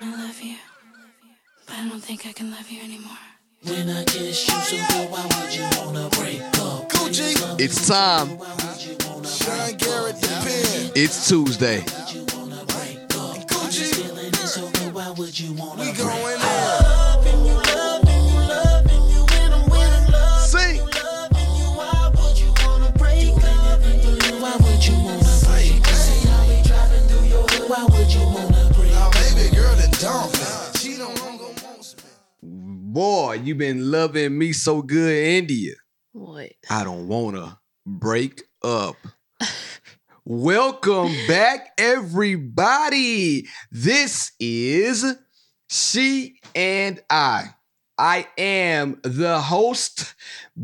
I love you, but I don't think I can love you anymore. When I kiss you so good, why would you wanna break up? Gucci, It's time. Sean Garrett, the pen. It's Tuesday. Gucci, Feeling is so Boy, you been loving me so good, India. What? I don't wanna break up. Welcome back, everybody. This is She and I. I am the host,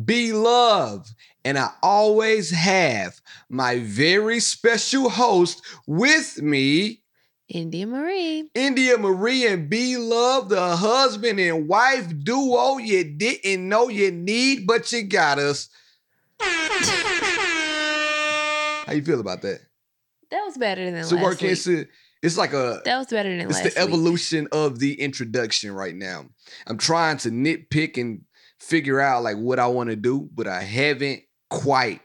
Beloved, and I always have my very special host with me, India Marie. India Marie and B Love, the husband and wife duo you didn't know you need, but you got us. How you feel about that? That was better than So last week. it's, like a That was better than it's the evolution of the introduction right now. I'm trying to nitpick and figure out like what I want to do, but I haven't quite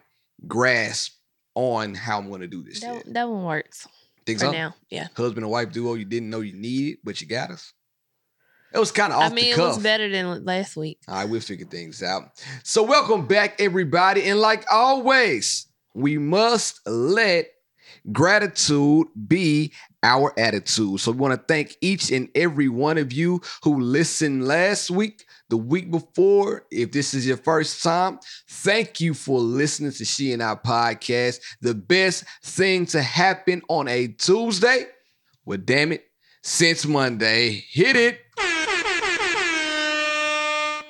grasped on how I'm going to do this. That, yet. that one works Think for so? now. Yeah. Husband and wife duo, you didn't know you needed, but you got us. It was kind of off I mean, the it was better than last week. All right, we'll figure things out. So, welcome back, everybody. And like always, we must let gratitude be our attitude. So, we want to thank each and every one of you who listened last week, the week before. If this is your first time, thank you for listening to She and I podcast. The best thing to happen on a Tuesday. Well, damn it, since Monday, hit it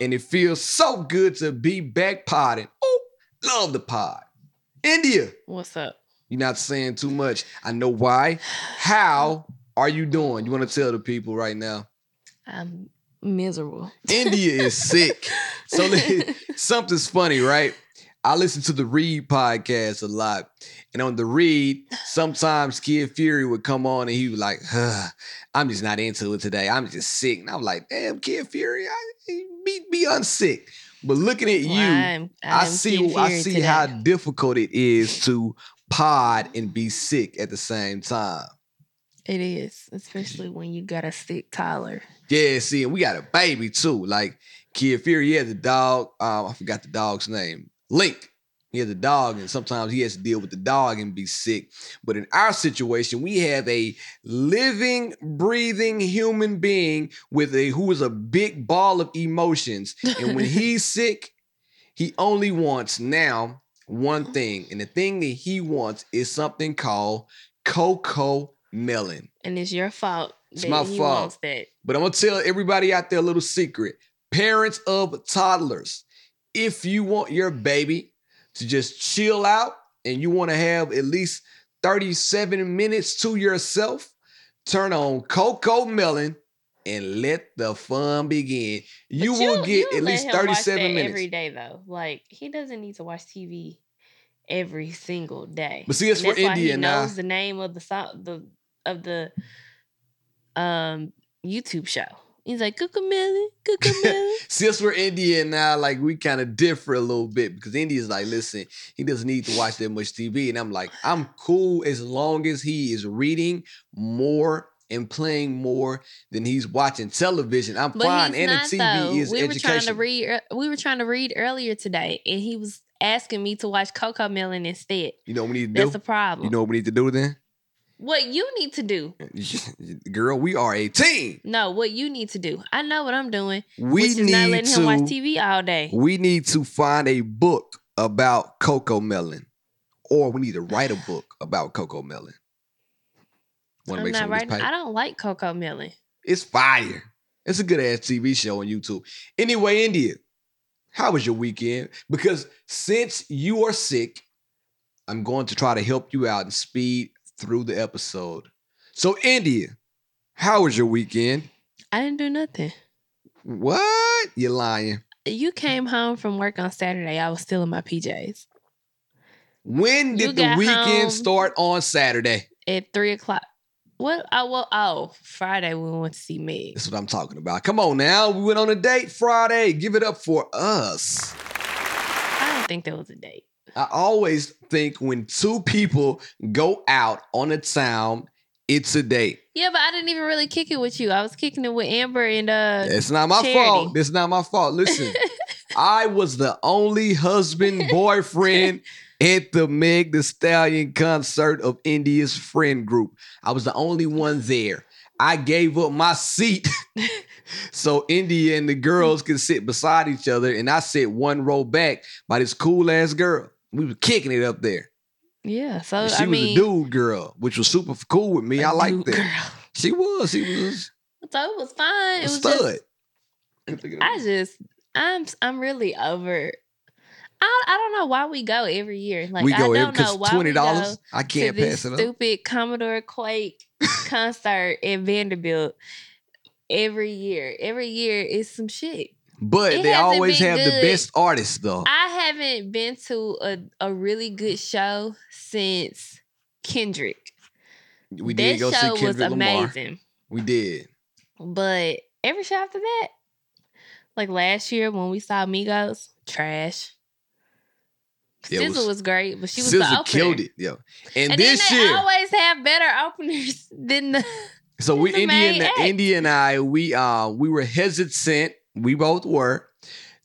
and it feels so good to be back podding. Oh, love the pod. India, What's up? You're not saying too much. I know why. How are you doing? You want to tell the people right now? I'm miserable. India is sick. So something's funny, right? I listen to the Read podcast a lot. And on the Read, sometimes Kid Fury would come on and he was like, huh, I'm just not into it today. I'm just sick. And I'm like, damn, Kid Fury, I, be, be unsick. But looking at Well, you, I'm, I I'm see I see today. how difficult it is to pod and be sick at the same time. it is, especially when you got a sick Tyler. Yeah, see, and we got a baby too. Like Kid Fury, he has a dog. Um, I forgot the dog's name. Link. He has a dog, and sometimes he has to deal with the dog and be sick. But in our situation, we have a living, breathing human being with a who is a big ball of emotions. And when he's sick, he only wants now one thing. And the thing that he wants is something called cocoa melon. And it's your fault It's my fault. But I'm gonna tell everybody out there a little secret. Parents of toddlers, if you want your baby to just chill out and you want to have at least 37 minutes to yourself, turn on CoComelon and let the fun begin. You But will get you at least 37 minutes. every day though. Like he doesn't need to watch TV every single day. But see, it's And for India he now. knows the name of the song, the of the um YouTube show. He's like Cucamelli, Cucamelli. See, that's where India and I like we kind of differ a little bit because India's like, listen, he doesn't need to watch that much TV, and I'm like, I'm cool as long as he is reading more and playing more than he's watching television. I'm but fine, and not the TV though. is we were trying to read. We were trying to read earlier today, and he was asking me to watch CoComelon instead. you know what we need to That's do? the problem. You know what we need to do then? what you need to do. Girl, we are a team. No, what you need to do. I know what I'm doing. We which is need not letting to him watch TV all day. we need to find a book about CoComelon, or we need to write a book about CoComelon. Want to make not some of this writing. paper? I don't like CoComelon. It's fire. It's a good ass TV show on YouTube. Anyway, India, how was your weekend? Because since you are sick, I'm going to try to help you out and speed through the episode. So, India, how was your weekend? I didn't do nothing. What? You're lying. You came home from work on Saturday. I was still in my PJs When did the weekend start on Saturday? at three o'clock. What? Oh, well, oh, Friday we went to see Meg. That's what I'm talking about. Come on now. We went on a date Friday. Give it up for us. I don't think that was a date. I always think when two people go out on a town, it's a date. Yeah, but I didn't even really kick it with you. I was kicking it with Amber and uh. It's not my Charity. fault. It's not my fault. Listen, I was the only husband, boyfriend at the Meg the Stallion concert of India's friend group. I was the only one there. I gave up my seat so India and the girls could sit beside each other, and I sat one row back by this cool ass girl. We were kicking it up there. yeah, so And she I was mean, a dude girl, which was super cool with me. I liked that. girl. She was. She was So it was fine. It was stud. just I just I'm I'm really over. I I don't know why we go every year. Like we go I don't know why twenty dollars. I to can't this pass it up. stupid Commodore Quake concert at Vanderbilt every year. Every year is some shit. But It they always have the best artists though. I haven't been to a, a really good show since Kendrick. we that did go show see was Kendrick Lamar. amazing. We did. But every show after that, like last year when we saw Migos, trash. It SZA was- was, great, but she was the opener. killed it, yo. And, And this year, always have better openers than the. so we the India and. India and I, we uh we were hesitant. We both were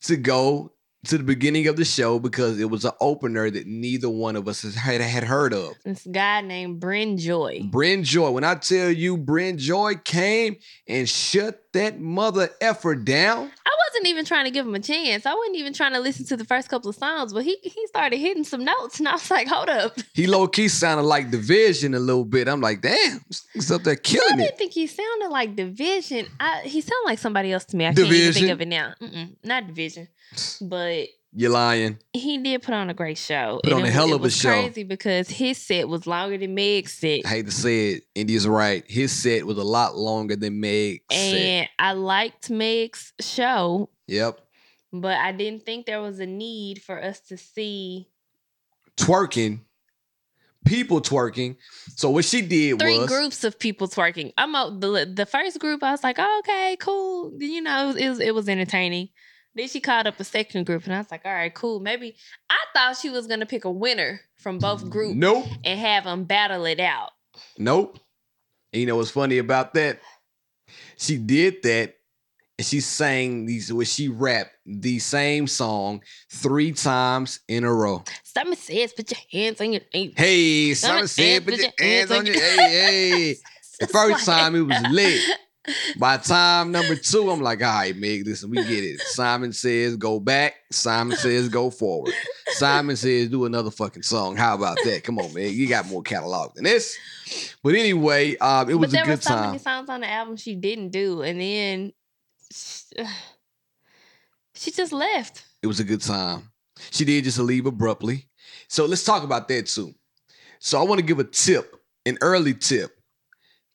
to go to the beginning of the show because it was an opener that neither one of us had, had heard of. This guy named Bryn Joy. Bryn Joy. When I tell you Bryn Joy came and shut that mother effer down. I wasn't even trying to give him a chance. I wasn't even trying to listen to the first couple of songs, but he he started hitting some notes, and I was like, "Hold up!" He low key sounded like dvsn a little bit. I'm like, damn, he's up there killing it. I didn't it. think he sounded like dvsn. I, he sounded like somebody else to me. I can't even think of it now. Mm-mm, not dvsn, but You're lying. he did put on a great show. Put on a hell of a was show. Crazy because his set was longer than Meg's set, I hate to say it. India's right. His set was a lot longer than Meg's set. and I liked Meg's show, Yep. but I didn't think there was a need for us to see Twerking. People twerking. So what she did three was groups of people twerking. I'm a, the the first group. I was like, oh, okay, cool. You know, it was, it was entertaining. Then she called up a second group, and I was like, all right, cool. Maybe I thought she was gonna pick a winner from both groups Nope. and have them battle it out. Nope. And you know what's funny about that? She did that and she sang these where she rapped the same song three times in a row. Simon says, put your hands on your. Hey, Simon said, put your hands on your hey, hey. The first time it was lit. By time number two, I'm like, all right, Meg, listen, we get it. Simon says go back. Simon says go forward. Simon says do another fucking song. How about that? Come on, man. You got more catalog than this. But anyway, um, it was but there a good were so time. many songs on the album she didn't do, and then she, she just left. It was a good time. She did just leave abruptly. So let's talk about that too. So I want to give a tip, an early tip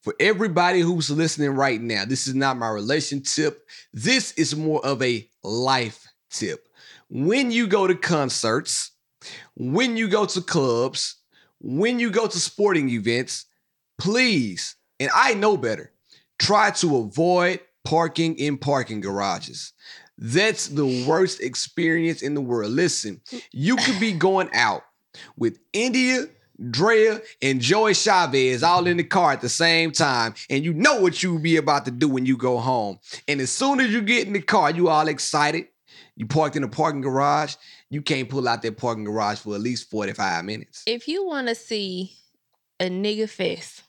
for everybody who's listening right now. This is not my relationship. This is more of a life tip. When you go to concerts, when you go to clubs, when you go to sporting events, please, and I know better, try to avoid parking in parking garages. That's the worst experience in the world. Listen, you could be going out with India, Drea, and Joy Chavez all in the car at the same time, and you know what you'll be about to do when you go home. And as soon as you get in the car, you all excited. You parked in a parking garage. You can't pull out that parking garage for at least 45 minutes. If you want to see a nigga fest,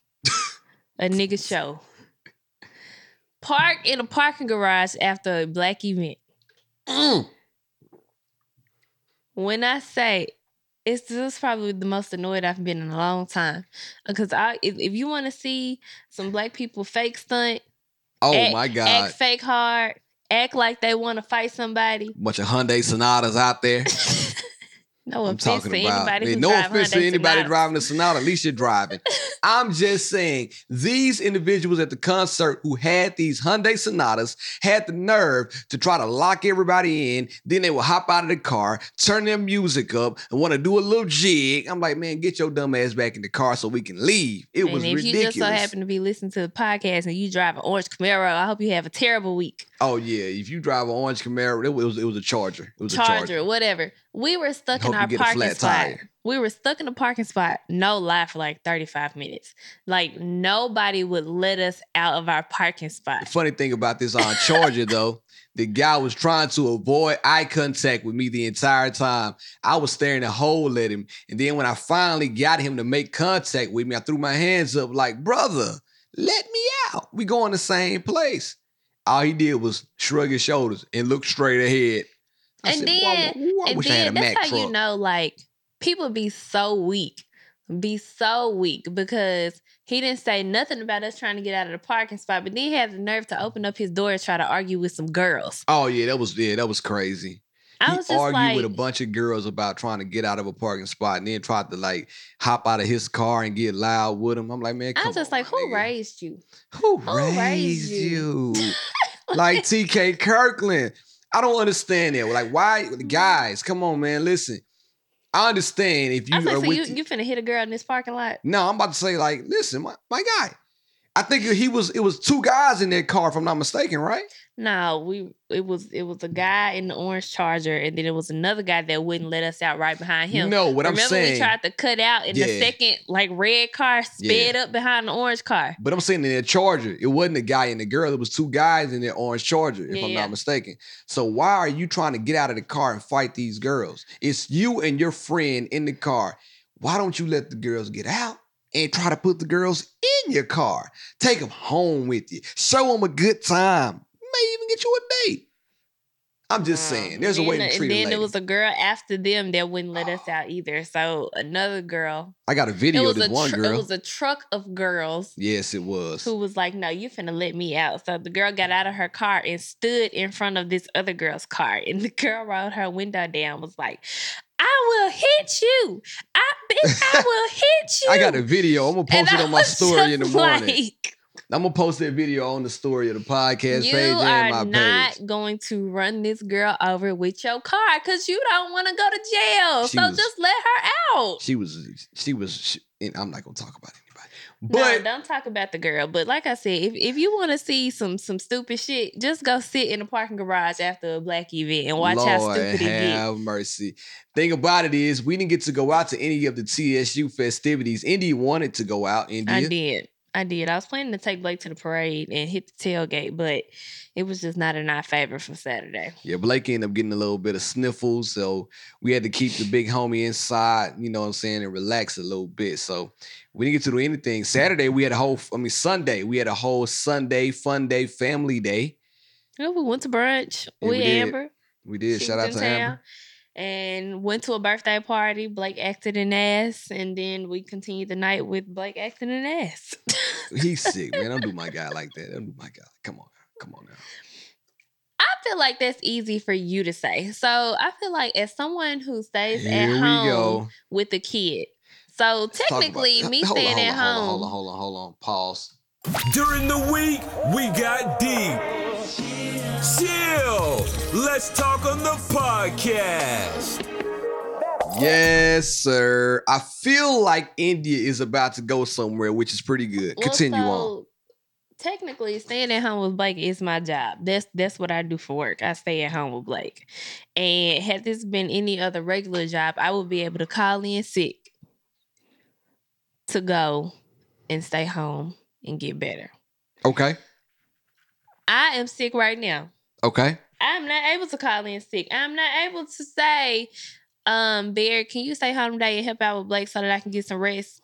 a nigga show, park in a parking garage after a black event. Mm. When I say it's this is probably the most annoyed I've been in a long time. Uh, because I if, if you want to see some black people fake stunt, Oh act, my God. act fake hard, act like they want to fight somebody. Bunch of Hyundai Sonatas out there. No I'm offense talking to about anybody who no offense to anybody Sonatas. driving a Sonata. At least you're driving. I'm just saying these individuals at the concert who had these Hyundai Sonatas had the nerve to try to lock everybody in. Then they would hop out of the car, turn their music up, and want to do a little jig. I'm like, man, get your dumb ass back in the car so we can leave. It and was if ridiculous. you just so happen to be listening to the podcast and you drive an orange Camaro, I hope you have a terrible week. oh yeah, if you drive an orange Camaro, it was it was a Charger. It was Charger, a Charger. whatever. We were stuck Hope in our parking spot. tire. We were stuck in the parking spot, no lie, for like 35 minutes. Like nobody would let us out of our parking spot. The funny thing about this uh, on Charger though, the guy was trying to avoid eye contact with me the entire time. I was staring a hole at him, and then when I finally got him to make contact with me, I threw my hands up like, "Brother, let me out. We going the same place." All he did was shrug his shoulders and look straight ahead. I And said, then- "Boy, I, I and wish I had a then that's how truck." you know, like, people be so weak. Be so weak because he didn't say nothing about us trying to get out of the parking spot, but then he had the nerve to open up his door and try to argue with some girls. Oh yeah, that was yeah, that was crazy. I he was just argued like, with a bunch of girls about trying to get out of a parking spot and then tried to like hop out of his car and get loud with him. I'm like, man, I was just on, like, who nigga. raised you? Who Who raised, raised you? you? like TK Kirkland. I don't understand that. Like, why guys, come on, man. Listen. I understand if you I was are like, so with you, you finna hit a girl in this parking lot? No, I'm about to say, like, listen, my, my guy. I think he was it was two guys in that car, if I'm not mistaken, right? No, we it was it was a guy in the orange charger, and then it was another guy that wouldn't let us out right behind him. No, what Remember I'm saying. we tried to cut out, and the second like red car sped up behind the orange car. But I'm saying in that Charger, it wasn't a guy and a girl. It was two guys in that orange Charger, if I'm not mistaken. So why are you trying to get out of the car and fight these girls? It's you and your friend in the car. Why don't you let the girls get out and try to put the girls in your car? Take them home with you. Show them a good time. May even get you a date. I'm just saying, there's a way to and treat then there was a girl after them that wouldn't let us out either. So another girl. I got a video. It was of this a one tr- girl. it was a truck of girls yes, it was. who was like, "No, you finna let me out." So the girl got out of her car and stood in front of this other girl's car, and the girl rolled her window down, was like, "I will hit you, I bitch, I will hit you." I got a video. I'm gonna And post it on my story in the morning. like, I'm gonna post that video on the story of the podcast you page and my page. You are not going to run this girl over with your car because you don't want to go to jail. She so was- just let her out. She was, she was. She, and I'm not gonna talk about anybody, no, but don't talk about the girl. But like I said, if, if you want to see some some stupid shit, just go sit in a parking garage after a black event and watch how stupid it have mercy. Thing about it is, we didn't get to go out to any of the TSU festivities. Indy wanted to go out. India. I did. I did. I was planning to take Blake to the parade and hit the tailgate, but it was just not in our favor for Saturday. Yeah, Blake ended up getting a little bit of sniffles, so we had to keep the big homie inside, you know what I'm saying, and relax a little bit. So we didn't get to do anything. Saturday, we had a whole, I mean, Sunday, we had a whole Sunday fun day, family day. You know, we went to brunch Yeah, we did. Amber. We did. She Shout out to town, Amber. And went to a birthday party. Blake acted an ass. And then we continued the night with Blake acting an ass. He's sick, man. Don't do my guy like that. Don't do my guy. Come on, come on now. I feel like that's easy for you to say. So I feel like as someone who stays Here at home go. with a kid. So Let's talk about- technically, me hold on, staying hold at on, home. Hold on, hold on, hold on, hold on. Pause. During the week, we got deep. Chill. Let's talk on the podcast. Yes, sir. I feel like India is about to go somewhere, which is pretty good. Well, Continue on. Technically, staying at home with Blake is my job. That's that's what I do for work. I stay at home with Blake. And had this been any other regular job, I would be able to call in sick to go and stay home and get better. Okay. I am sick right now. Okay. I'm not able to call in sick. I'm not able to say, um, Bear, can you stay home today and help out with Blake so that I can get some rest?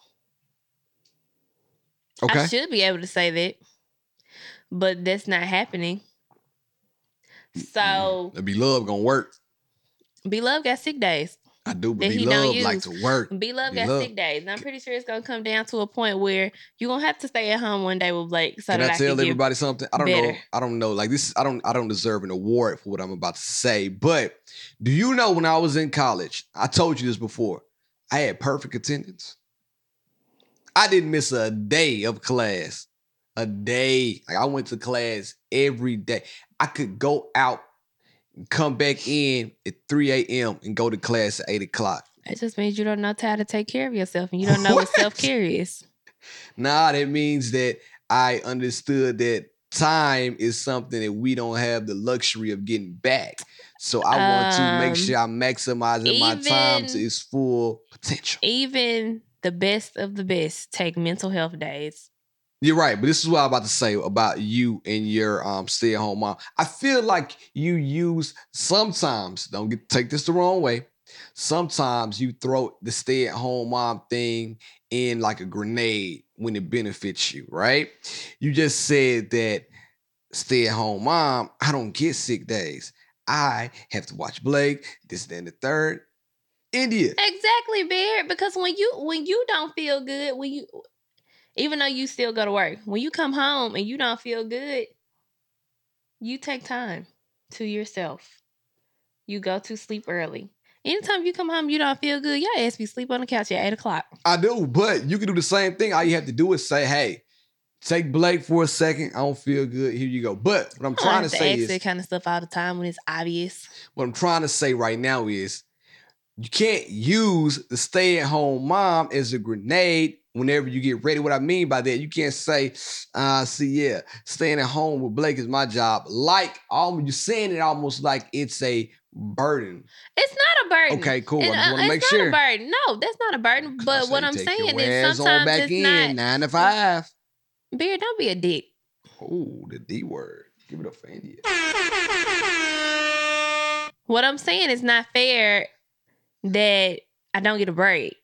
Okay. I should be able to say that, but that's not happening. Mm, so, It'd be love gonna work. B Love got sick days. I do, but that don't love like to work. B Love got Love. sick days. And I'm pretty sure it's gonna come down to a point where you're gonna have to stay at home one day with Blake so Can that I I, tell everybody something? I don't know. I don't know. Like this, I don't. I don't deserve an award for what I'm about to say. But do you know when I was in college? I told you this before. I had perfect attendance. I didn't miss a day of class. A day. Like I went to class every day. I could go out, come back in at 3 a.m. and go to class at 8 o'clock. It just means you don't know how to take care of yourself and you don't know what What? self care is. Nah, that means that I understood that time is something that we don't have the luxury of getting back. So I want to make Um, sure I'm maximizing my time to its full potential. Even the best of the best take mental health days. You're right, but this is what I'm about to say about you and your um stay-at-home mom. I feel like you use sometimes, don't get take this the wrong way. Sometimes you throw the stay-at-home mom thing in like a grenade when it benefits you, right? You just said that stay-at-home mom, I don't get sick days. I have to watch Blake, this, then the third. India. Exactly, Bear. Because when you when you don't feel good, when you even though you still go to work, when you come home and you don't feel good, you take time to yourself. You go to sleep early. Anytime you come home, you don't feel good. Your ass be sleep on the couch at eight o'clock. I do, but you can do the same thing. All you have to do is say, "Hey, take Blake for a second. I don't feel good. Here you go." But what I'm trying to to say is, that kind of stuff all the time when it's obvious. what I'm trying to say right now is, you can't use the stay-at-home mom as a grenade whenever you get ready. What I mean by that, you can't say, "Uh, see, yeah, staying at home with Blake is my job." Like, almost you're saying it almost like it's a burden. It's not a burden. Okay, cool. I And, just uh, want to make sure. it's not a burden. No, that's not a burden. But what I'm saying is sometimes back it's in, not. nine to five. Beard, don't be a dick. Oh, the D word. Give it up for India. What I'm saying is not fair that I don't get a break.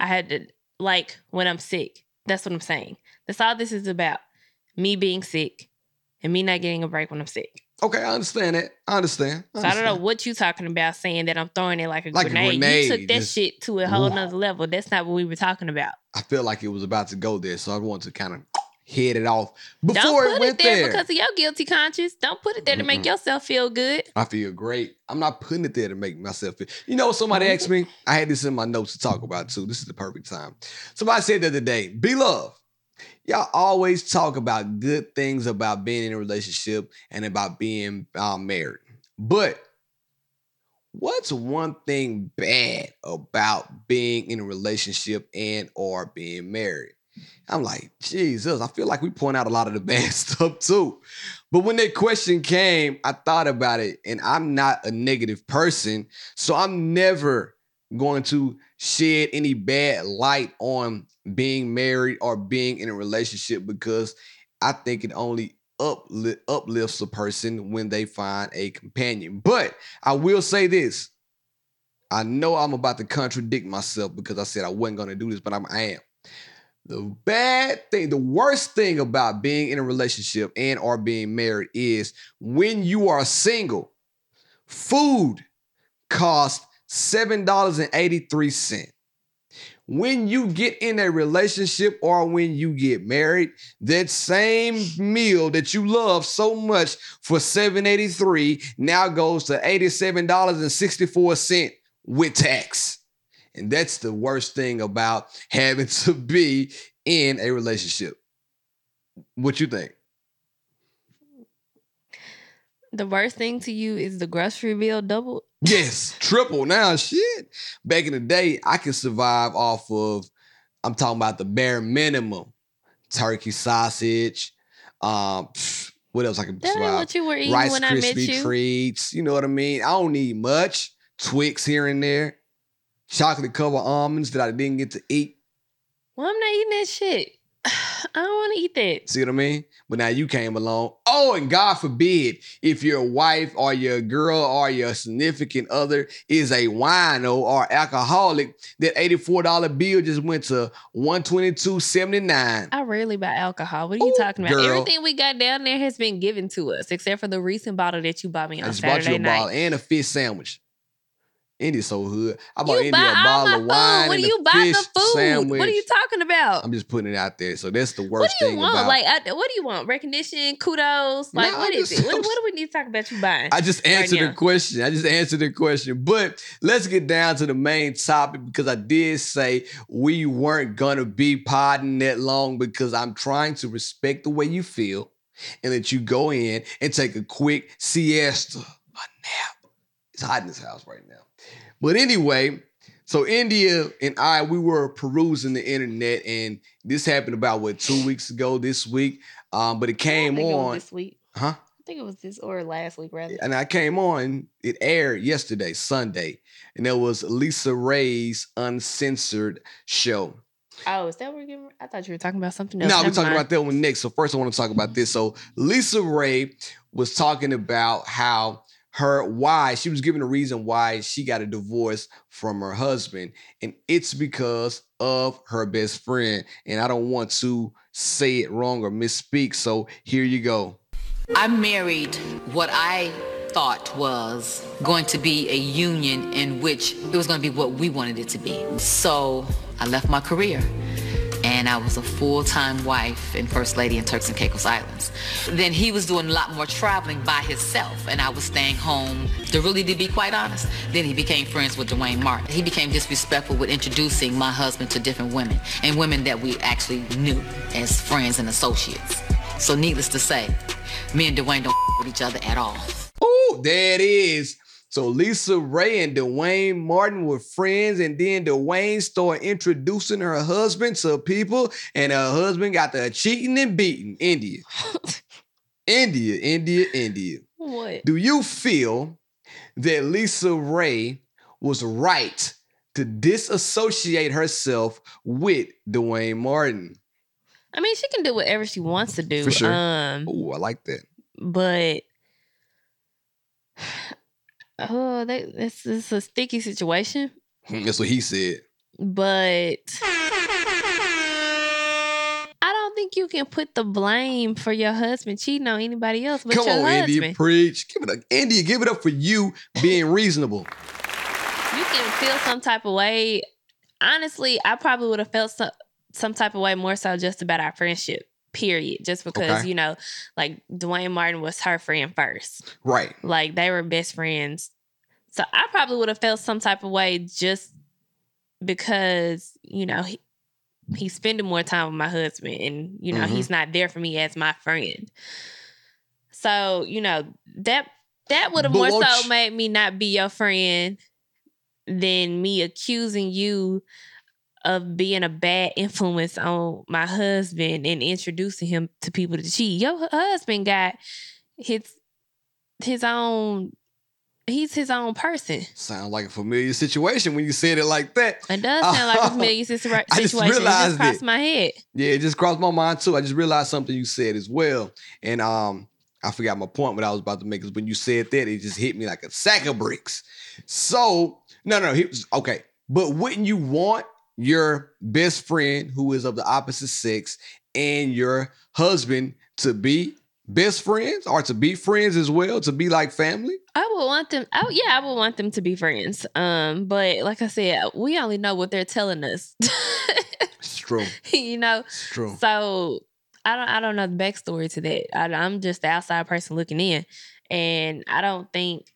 I had to like when I'm sick. That's what I'm saying. That's all this is about. Me being sick and me not getting a break when I'm sick. Okay, I understand that. I understand. So I don't know what you're talking about saying that I'm throwing it like a, Like a grenade. grenade, You took that just- shit to a whole nother level. That's not what we were talking about. I feel like it was about to go there, so I wanted to kind of head it off before don't it put went it there, there. because of your guilty conscience. Don't put it there to make Mm-mm. yourself feel good. I feel great. I'm not putting it there to make myself feel. You know, somebody asked me. I had this in my notes to talk about too. This is the perfect time. Somebody said the other day, "B Love." Y'all always talk about good things about being in a relationship and about being um, married, but what's one thing bad about being in a relationship and or being married? I'm like, Jesus, I feel like we point out a lot of the bad stuff too. But when that question came, I thought about it, and I'm not a negative person, so I'm never going to shed any bad light on being married or being in a relationship because I think it only upli- uplifts a person when they find a companion. But I will say this. I know I'm about to contradict myself because I said I wasn't going to do this, but I'm, I am. The bad thing, the worst thing about being in a relationship and or being married is when you are single, food costs $7.83. When you get in a relationship or when you get married, that same meal that you love so much for $7.83 now goes to $87.64 with tax. And that's the worst thing about having to be in a relationship. What you think? The worst thing to you is the grocery bill doubled. Yes, triple now. Shit. Back in the day, I could survive off of, I'm talking about the bare minimum. Turkey sausage. Um, pff, what else I could That survive? what you were eating Rice when I met Krispie you. treats. You know what I mean? I don't need much. Twix here and there. Chocolate covered almonds that I didn't get to eat. Well, I'm not eating that shit. I don't want to eat that. See what I mean? But now you came along. Oh, and God forbid if your wife or your girl or your significant other is a wino or alcoholic, that $84 bill just went to $122.79. I rarely buy alcohol. What are you Ooh, talking about? girl. Everything we got down there has been given to us, except for the recent bottle that you bought me I on just bought you Saturday a night. bottle and a fish sandwich. India so hood. I bought You buy a bottle of food. What do you buy fish the food? sandwich. What are you talking about? I'm just putting it out there. So that's the what worst do you thing want? about. Like, I, what do you want? Recognition, kudos. Like, Nah, what is just- it? What, what do we need to talk about? You buying? I just answered now. the question. I just answered the question. But let's get down to the main topic because I did say we weren't gonna be podding that long because I'm trying to respect the way you feel and let you go in and take a quick siesta, a nap. It's hot in this house right now. But anyway, so India and I, we were perusing the internet, and this happened about what two weeks ago this week. Um, but it I came think it was on, this week. huh? I think it was this or last week, rather. and I came on, it aired yesterday, Sunday, and there was Lisa Raye's uncensored show. Oh, is that what we're getting? I thought you were talking about something else. No, we're talking mind. about that one next. So first I want to talk about this. So Lisa Raye was talking about how her why she was given a reason why she got a divorce from her husband, and it's because of her best friend. And I don't want to say it wrong or misspeak. So here you go. I married what I thought was going to be a union in which it was going to be what we wanted it to be. So I left my career and I was a full-time wife and first lady in Turks and Caicos Islands. Then he was doing a lot more traveling by himself and I was staying home to really to be quite honest. Then he became friends with Duane Martin. He became disrespectful with introducing my husband to different women and women that we actually knew as friends and associates. So needless to say, me and Duane don't with each other at all. Oh, there it is. So Lisa Raye and Duane Martin were friends, and then Duane started introducing her husband to people, and her husband got the cheating and beating. India. India, India, India. What? Do you feel that Lisa Raye was right to disassociate herself with Duane Martin? I mean, she can do whatever she wants to do. For sure. Um, Oh, I like that. but oh, that, this, this is a sticky situation. That's what he said. But I don't think you can put the blame for your husband cheating on anybody else but Come your on, husband. India, preach. Give it up. India, give it up for you being reasonable. you can feel some type of way. Honestly, I probably would have felt some some type of way more so just about our friendship. Period. Just because Okay. you know, like Duane Martin was her friend first. Right. Like they were best friends. So I probably would have felt some type of way just because, you know, he, he's spending more time with my husband and, you know, Mhm. he's not there for me as my friend. So, you know, that that would have more so made me not be your friend than me accusing you of being a bad influence on my husband and introducing him to people to cheat. Your husband got his his own he's his own person. Sound like a familiar situation when you said it like that. It does sound like a familiar situa- I just situation. It realized just crossed it. my head. Yeah, it just crossed my mind too. I just realized something you said as well. And um, I forgot my point what I was about to make is when you said that, it just hit me like a sack of bricks. So, no, no, he was okay. But wouldn't you want your best friend who is of the opposite sex and your husband to be best friends or to be friends as well, to be like family? I would want them. Oh yeah, I would want them to be friends. Um, but like I said, we only know what they're telling us. It's true. you know, It's true. So I don't I don't know the backstory to that. I, I'm just the outside person looking in, and I don't think.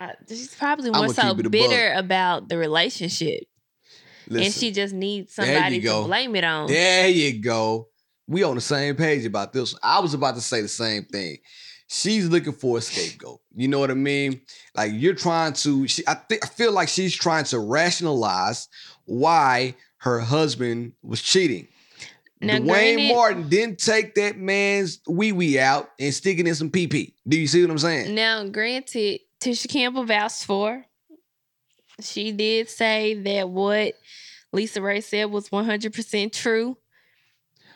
I, she's probably more so bitter about the relationship, and she just needs somebody to blame it on. There you go. We on the same page about this. I was about to say the same thing. She's looking for a scapegoat. You know what I mean? Like you're trying to. She, I think I feel like she's trying to rationalize why her husband was cheating. Now, Duane granted- Martin didn't take that man's wee wee out and stick it in some pee pee. Do you see what I'm saying? Now, granted, Tisha Campbell vouched for. She did say that what Lisa Raye said was 100% true.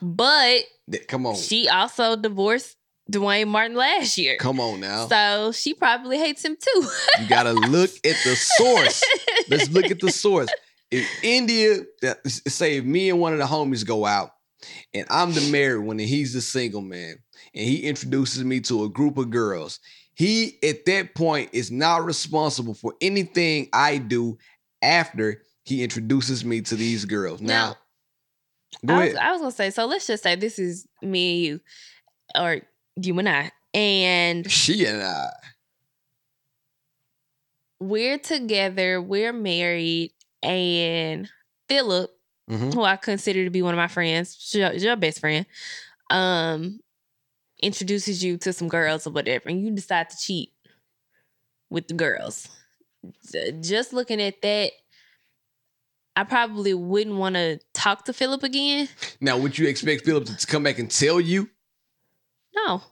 But Come on, she also divorced Duane Martin last year. come on now. So she probably hates him too. You gotta look at the source. Let's look at the source. If India, uh, say if me and one of the homies go out and I'm the married one and he's the single man, and he introduces me to a group of girls, he at that point is not responsible for anything I do after he introduces me to these girls. Now, go I was, I was gonna say, so let's just say this is me and you, or you and I, and she and I. we're together, we're married, and Philip, Mhm. who I consider to be one of my friends, she's your, your best friend, um, introduces you to some girls or whatever, and you decide to cheat with the girls. Just looking at that, I probably wouldn't want to talk to Philip again. Now, would you expect Philip to come back and tell you? No,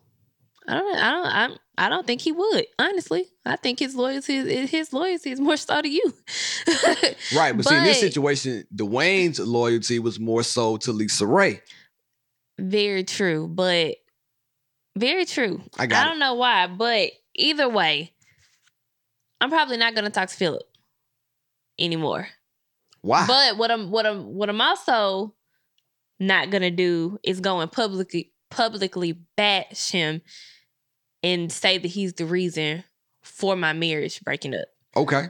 I don't. I don't. I'm, I don't think he would. Honestly, I think his loyalty, is- his loyalty is more so to you. Right, but, see, in this But- situation, Duane's loyalty was more so to Lisa Raye. Very true, but very true. I got. I don't know why, but either way, I'm probably not gonna talk to Philip anymore. Why? But what I'm what I'm what I'm also not gonna do is go and publicly publicly bash him and say that he's the reason for my marriage breaking up. okay.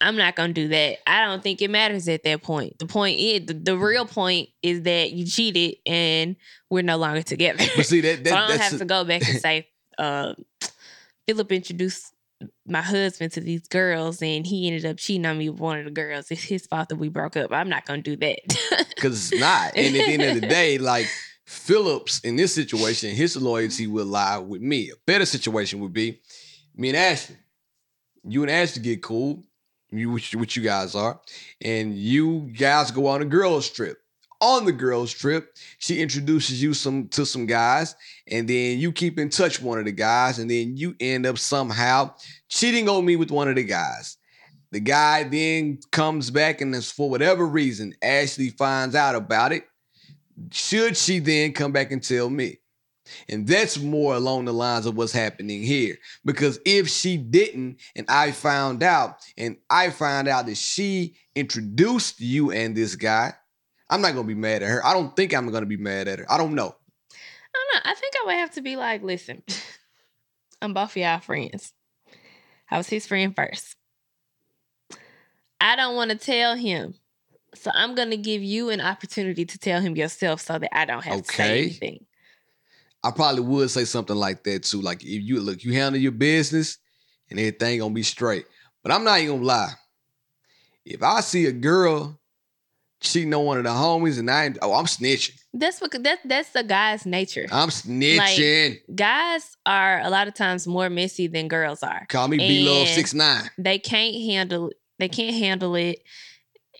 I'm not gonna do that. I don't think it matters at that point. The point is the, the real point is that you cheated and we're no longer together. But see, that, that so I don't have to go back and say, uh, Philip introduced my husband to these girls and he ended up cheating on me with one of the girls. It's his fault that we broke up. I'm not gonna do that. because it's not. And at the end of the day, like Phillips in this situation, his loyalty will lie with me. A better situation would be me and Ashley. You and Ashley get cool. You which, which you guys are, and you guys go on a girls trip. On the girls trip, she introduces you some to some guys, and then you keep in touch with one of the guys, and then you end up somehow cheating on me with one of the guys. The guy then comes back, and it's for whatever reason, Ashley finds out about it. Should she then come back and tell me? And that's more along the lines of what's happening here. Because if she didn't, and I found out, and I found out that she introduced you and this guy, I'm not gonna be mad at her. I don't think I'm gonna be mad at her. I don't know. I don't know. I think I would have to be like, listen, I'm both of y'all friends. I was his friend first. I don't want to tell him. So I'm gonna give you an opportunity to tell him yourself so that I don't have to say anything. I probably would say something like that too. Like if you look, you handle your business and everything gonna be straight. But I'm not even gonna lie. If I see a girl cheating on one of the homies and I ain't, oh, I'm snitching. That's what that that's the guy's nature. I'm snitching. Guys are a lot of times more messy than girls are. Call me B Love six nine. They can't handle they can't handle it.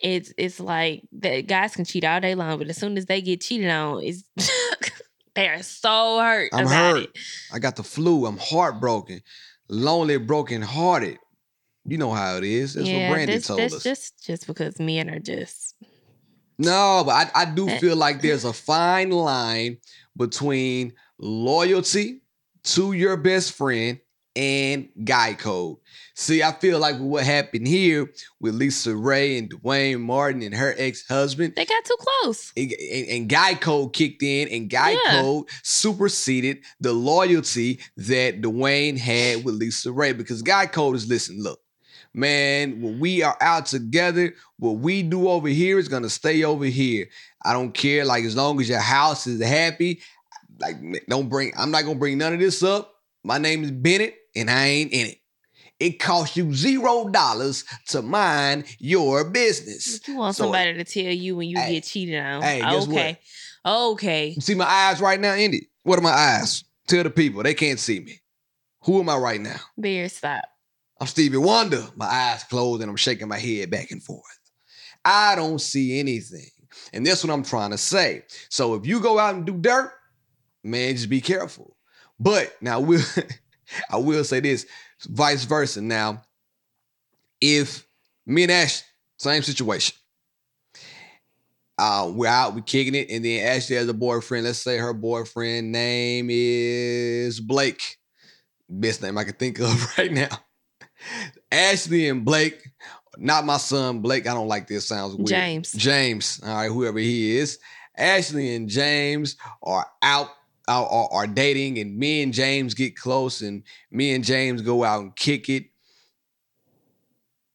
It's it's like that guys can cheat all day long, but as soon as they get cheated on, it's they are so hurt I'm about hurt. it. I got the flu. I'm heartbroken, lonely, broken hearted. You know how it is. That's what Brandy this, told that's us. just just because men are just No, but I, I do Eh. feel like there's a fine line between loyalty to your best friend and guy code. See, I feel like what happened here with Lisa Raye and Duane Martin and her ex-husband, they got too close. and, and, and Guy Code kicked in, and Guy Yeah. Code superseded the loyalty that Duane had with Lisa Raye. Because Guy Code is listen, look, man, when we are out together, what we do over here is gonna stay over here. I don't care, like as long as your house is happy. Like, don't bring. I'm not gonna bring none of this up. My name is Bennett, and I ain't in it. It costs you zero dollars to mind your business. You want So- uh, somebody to tell you when you Hey, get cheated on. hey, guess what? okay. Okay. See my eyes right now, Indy? What are my eyes? Tell the people they can't see me. Who am I right now? Bear stop. I'm Stevie Wonder. My eyes closed and I'm shaking my head back and forth. I don't see anything. And that's what I'm trying to say. So if you go out and do dirt, man, just be careful. But now we'll I will say this, vice versa. Now, if me and Ash, same situation. Uh, we're out, we're kicking it, and then Ashley has a boyfriend. Let's say her boyfriend name is Blake. Best name I can think of right now. Ashley and Blake, not my son Blake. I don't like this. Sounds weird. James. James. All right, whoever he is. Ashley and James are out. Are, are, are dating and me and James get close and me and James go out and kick it.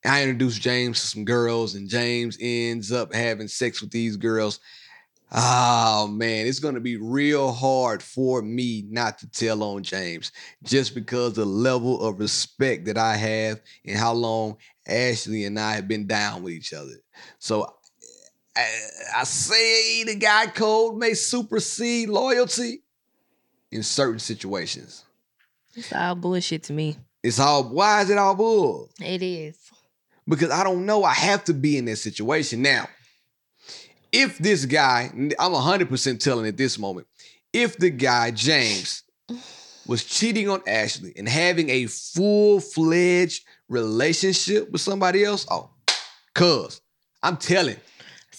I introduce James to some girls and James ends up having sex with these girls. Oh man, it's gonna be real hard for me not to tell on James just because the level of respect that I have and how long Ashley and I have been down with each other. So I, I say the guy code may supersede loyalty in certain situations. It's all bullshit to me. It's all why is it all bull? It is. because I don't know. I have to be in that situation. Now, if this guy, I'm 100% telling at this moment, if the guy, James, was cheating on Ashley and having a full fledged relationship with somebody else, oh, cuz I'm telling,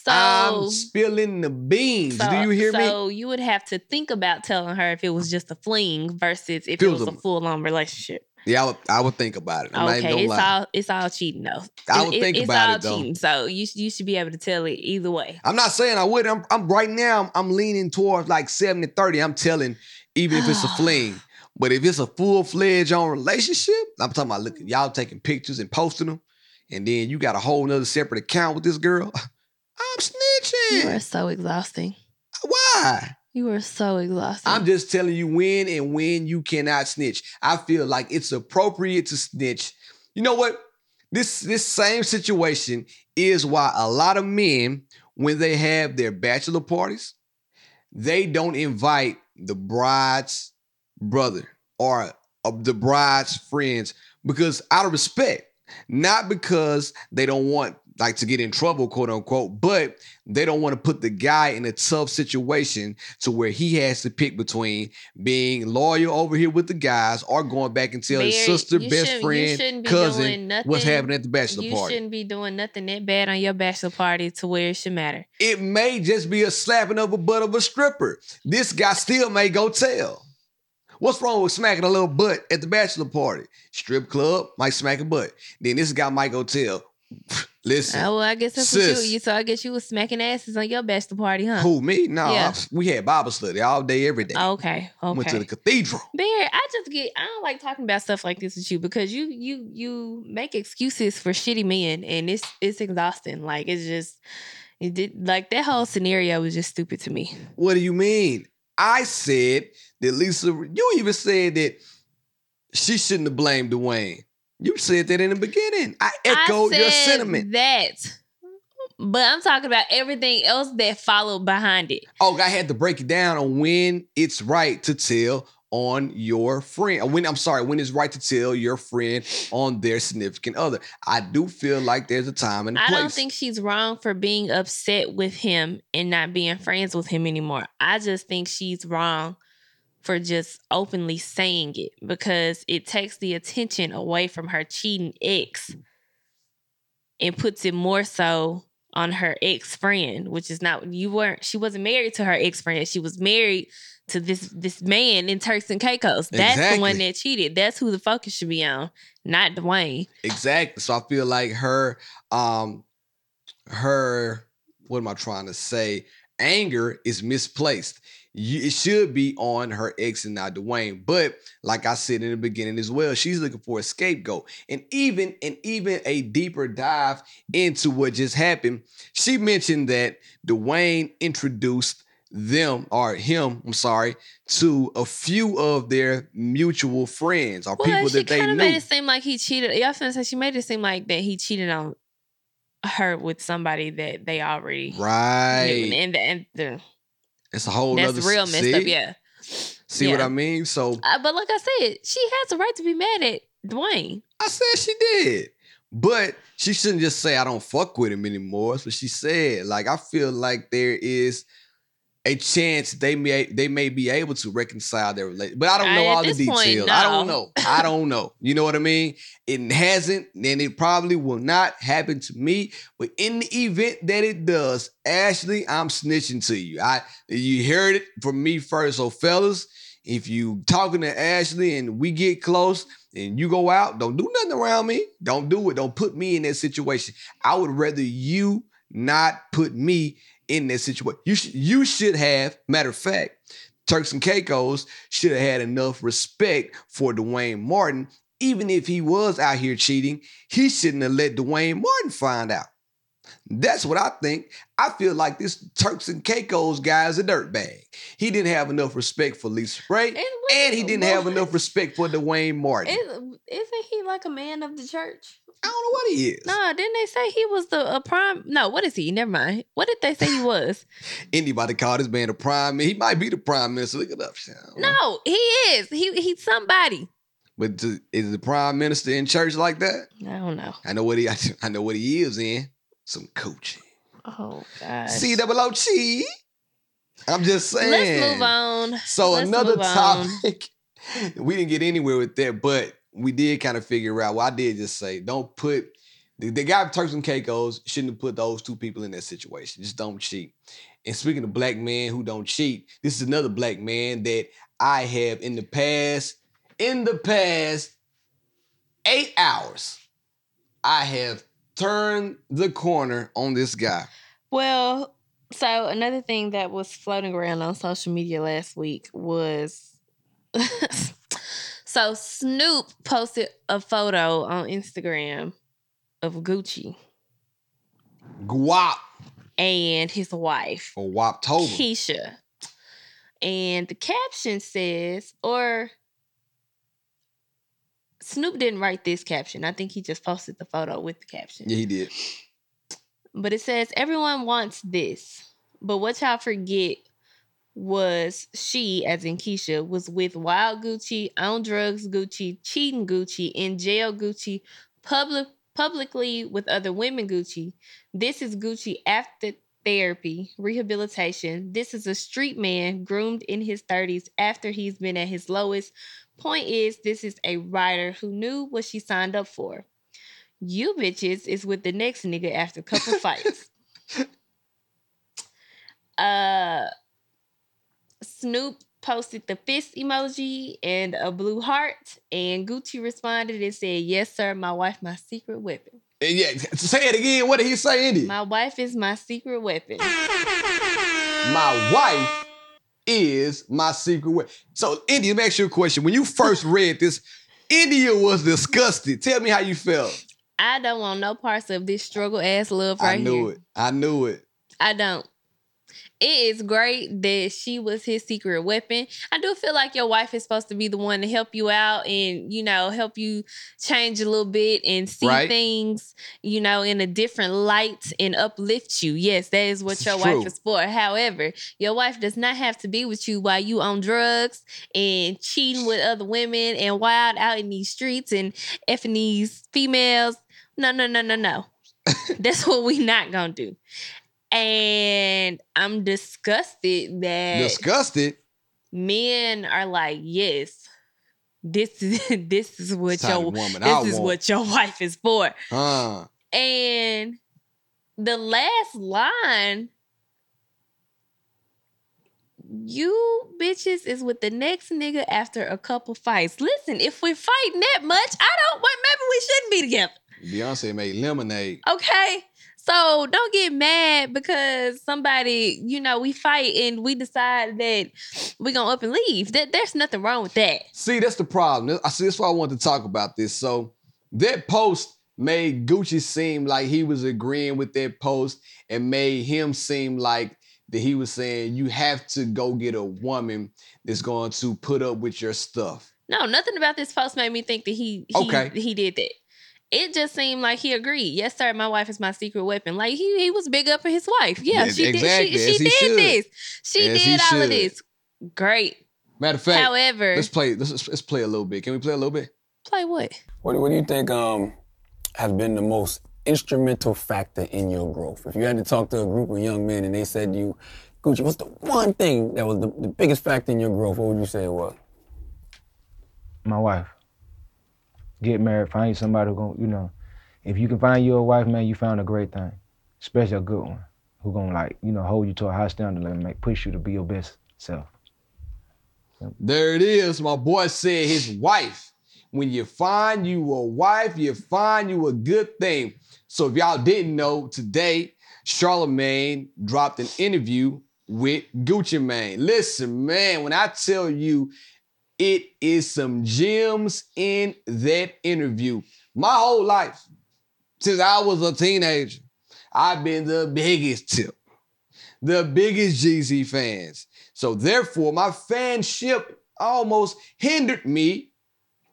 So I'm spilling the beans. so, Do you hear me? So you would have to think about telling her if it was just a fling versus if it was a full on relationship. Yeah, I would, I would think about it. I'm Okay, it's lie. all it's all cheating though. I would it- think it's about it, though. cheating. So you you should be able to tell it either way. I'm not saying I would. I'm, I'm right now. I'm, I'm leaning towards like 70 30. I'm telling, even if it's a fling. But if it's a full fledged on um, relationship, I'm talking about look, y'all taking pictures and posting them, and then you got a whole nother separate account with this girl. I'm snitching. You are so exhausting. Why? You are so exhausting. I'm just telling you when and when you cannot snitch. I feel like it's appropriate to snitch. You know what? This this same situation is why a lot of men, when they have their bachelor parties, they don't invite the bride's brother or of the bride's friends because out of respect, not because they don't want like to get in trouble, quote unquote, but they don't want to put the guy in a tough situation to where he has to pick between being loyal over here with the guys or going back and tell his sister, best friend, be cousin nothing- what's happening at the bachelor you party. You shouldn't be doing nothing that bad on your bachelor party to where it should matter. It may just be a slapping of a butt of a stripper. This guy still may go tell. What's wrong with smacking a little butt at the bachelor party? Strip club might smack a butt. Then this guy might go tell. Listen, Oh, well, I guess that's sis. what you, you. So I guess you was smacking asses on your bachelor party, huh? who me? No, Yeah. I- we had Bible study all day, every day. Okay, okay. Went to the cathedral. Barry, I just get I don't like talking about stuff like this with you because you you you make excuses for shitty men and it's it's exhausting. Like it's just it did like that whole scenario was just stupid to me. What do you mean? I said that Lisa, you even said that she shouldn't have blamed Duane. You said that in the beginning. I echoed I your sentiment. That. But I'm talking about everything else that followed behind it. Oh, I had to break it down on when it's right to tell on your friend. When I'm sorry, when it's right to tell your friend on their significant other. I do feel like there's a time and a I place. I don't think she's wrong for being upset with him and not being friends with him anymore. I just think she's wrong for just openly saying it because it takes the attention away from her cheating ex and puts it more so on her ex friend, which is not you weren't she wasn't married to her ex friend. She was married to this this man in Turks and Caicos. That's the one that cheated. That's who the focus should be on, not Duane. Exactly. So I feel like her, um, her, what am I trying to say? Anger is misplaced. You, it should be on her ex and not Duane. But like I said in the beginning as well, she's looking for a scapegoat. And even and even a deeper dive into what just happened, she mentioned that Duane introduced them or him, I'm sorry, to a few of their mutual friends or Well, people that they kind of knew. made it seem like he cheated. Y'all finna say she made it seem like that he cheated on her with somebody that they already knew. Right. And, and, and the, It's a whole that's nother real messed see? up. Yeah. See what I mean? So Uh, but like I said, she has a right to be mad at Duane. I said she did. But she shouldn't just say I don't fuck with him anymore. That's what she said. Like I feel like there is a chance they may they may be able to reconcile their relationship. But I don't know all the this point, details. I don't know. I don't know. You know what I mean? It hasn't, and it probably will not happen to me. But in the event that it does, Ashley, I'm snitching to you. I you heard it from me first. So fellas, if you talking to Ashley and we get close and you go out, don't do nothing around me. Don't do it. Don't put me in that situation. I would rather you not put me in that situation. You should you should have, matter of fact, Turks and Caicos should have had enough respect for Duane Martin. Even if he was out here cheating, he shouldn't have let Duane Martin find out. That's what I think. I feel like this Turks and Caicos guy is a dirtbag. He didn't have enough respect for Lisa Raye, And and he didn't have enough respect for Duane Martin. Is, isn't he like a man of the church? I don't know what he is. No, didn't they say he was the a prime? No, what is he? Never mind. What did they say he was? Anybody call this man a prime? He might be the prime minister. Look it up. Sean. no, he is. He he's somebody. But to- is the prime minister in church like that? I don't know. I know what he. I know what he is in. Some coaching. Oh God. C double O Chi. I'm just saying. Let's move on. So Let's another move on. topic. we didn't get anywhere with that, but we did kind of figure out. Well, I did just say, don't put the, the guy with Turks and Caicos shouldn't have put those two people in that situation. Just don't cheat. And speaking of black men who don't cheat, this is another black man that I have in the past, in the past eight hours, I have turned the corner on this guy. Well, so another thing that was floating around on social media last week was so Snoop posted a photo on Instagram of Gucci Guap and his wife, or Woptober. Keisha. And the caption says, or Snoop didn't write this caption. I think he just posted the photo with the caption. Yeah, he did. But it says everyone wants this. But what y'all forget was she, as in Keisha, was with Wild Gucci, on drugs Gucci, cheating Gucci, in jail Gucci, public publicly with other women Gucci. This is Gucci after therapy, rehabilitation. This is a street man groomed in his 30s after he's been at his lowest. Point is, this is a writer who knew what she signed up for. You bitches is with the next nigga after a couple fights. Uh Snoop posted the fist emoji and a blue heart, and Gucci responded and said, Yes, sir, my wife, my secret weapon. And yeah, say it again. What did he say, Indy? My wife is my secret weapon. my wife is my secret weapon. So, India, let me ask you a question. When you first read this, India was disgusted. Tell me how you felt. I don't want no parts of this struggle ass love right here. I knew here. it. I knew it. I don't. It is great that she was his secret weapon. I do feel like your wife is supposed to be the one to help you out and, you know, help you change a little bit and see Right. things, you know, in a different light and uplift you. Yes, that is what It's your true. wife is for. However, your wife does not have to be with you while you on drugs and cheating with other women and wild out in these streets and effing these females. No, no, no, no, no. That's what we not gonna do. And I'm disgusted that Disgusted. men are like, yes, this is this is what your woman this I is want. what your wife is for. Uh, And the last line, you bitches is with the next nigga after a couple fights. Listen, if we're fighting that much, I don't. Well, maybe we shouldn't be together. Beyonce made lemonade. Okay. So don't get mad because somebody, you know, we fight and we decide that we're gonna up and leave. That there's nothing wrong with that. See, that's the problem. I see. That's why I wanted to talk about this. So that post made Gucci seem like he was agreeing with that post, and made him seem like that he was saying you have to go get a woman that's going to put up with your stuff. No, nothing about this post made me think that he he, Okay. he did that. It just seemed like he agreed. Yes, sir. My wife is my secret weapon. Like he he was big up for his wife. Yeah, Yeah, she exactly, did. She, she did should. this. She As did all of should. this. Great. Matter of fact, However, let's play. Let's, let's play a little bit. Can we play a little bit? play what? What, what do you think um, has been the most instrumental factor in your growth? If you had to talk to a group of young men and they said to you, Gucci, what's the one thing that was the, the biggest factor in your growth? What would you say it was? my wife. Get married, find somebody who gon' you know, if you can find you a wife, man, you found a great thing, especially a good one, who gonna like, you know, hold you to a high standard and make push you to be your best self. There it is. My boy said his wife. When you find you a wife, you find you a good thing. So if y'all didn't know, today Charlamagne dropped an interview with Gucci Mane. Listen, man, when I tell you it is some gems in that interview. My whole life, since I was a teenager, I've been the biggest tip, the biggest Jeezy fans. So therefore, my fanship almost hindered me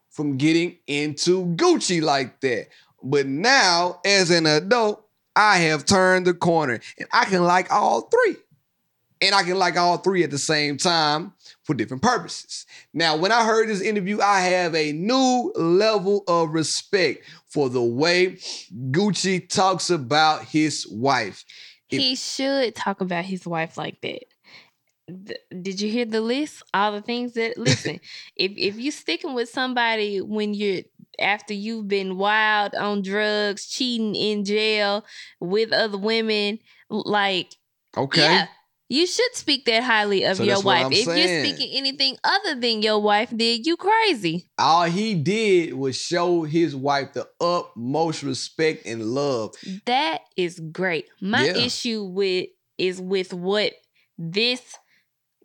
from getting into Gucci like that. But now, as an adult, I have turned the corner and I can like all three. And I can like all three at the same time for different purposes. Now, when I heard this interview, I have a new level of respect for the way Gucci talks about his wife. If- he should talk about his wife like that. Th- Did you hear the list? All the things that listen. if if you sticking with somebody when you're after you've been wild on drugs, cheating in jail with other women, like Okay. yeah, you should speak that highly of So your wife. If saying. you're speaking anything other than your wife, did, you crazy. All he did was show his wife the utmost respect and love. That is great. My Yeah. issue with is with what this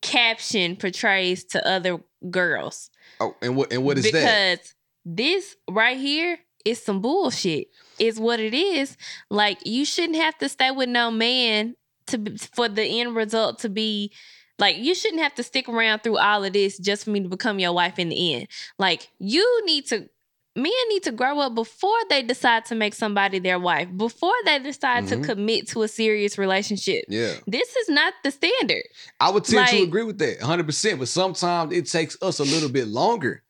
caption portrays to other girls. Oh, and what and what is because that? Because this right here is some bullshit. Is what it is. Like you shouldn't have to stay with no man to be, for the end result to be like you shouldn't have to stick around through all of this just for me to become your wife in the end. Like you need to men need to grow up before they decide to make somebody their wife, before they decide Mhm. to commit to a serious relationship. Yeah. This is not the standard. I would tend to agree with that 100%, but sometimes it takes us a little bit longer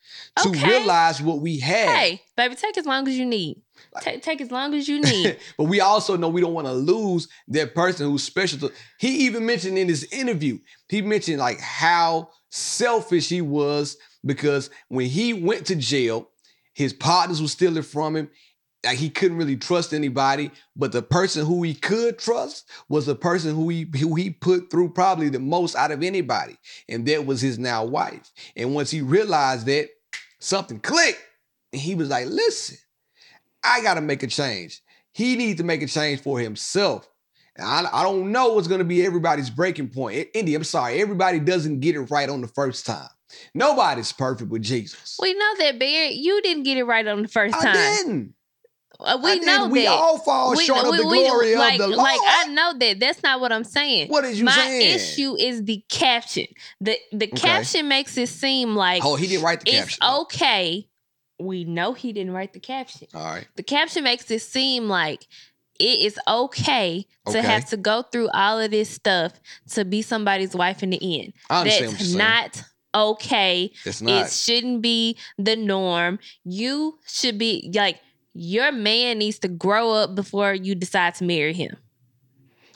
to Okay. realize what we have. Hey, baby, take as long as you need. Take, take as long as you need. but we also know we don't want to lose that person who's special to. He even mentioned in his interview, he mentioned like how selfish he was because when he went to jail, his partners were stealing from him. Like he couldn't really trust anybody, but the person who he could trust was the person who he who he put through probably the most out of anybody, and that was his now wife. And once he realized that, something clicked, and he was like, "Listen, I got to make a change. He needs to make a change for himself. I, I don't know what's going to be everybody's breaking point. I- Indy, I'm sorry. Everybody doesn't get it right on the first time. Nobody's perfect with Jesus. we know that, Barrett. You didn't get it right on the first I time. didn't. Uh, we know We that. all fall short of the glory of like, the Like I know that. That's not what I'm saying. What is you My saying? issue is the caption. The the caption makes it seem like Oh, he didn't write the caption. it's okay. We know he didn't write the caption. All right. The caption makes it seem like it is okay to Okay. have to go through all of this stuff to be somebody's wife in the end. I understand what That's not okay. It's not. It shouldn't be the norm. You should be like your man needs to grow up before you decide to marry him.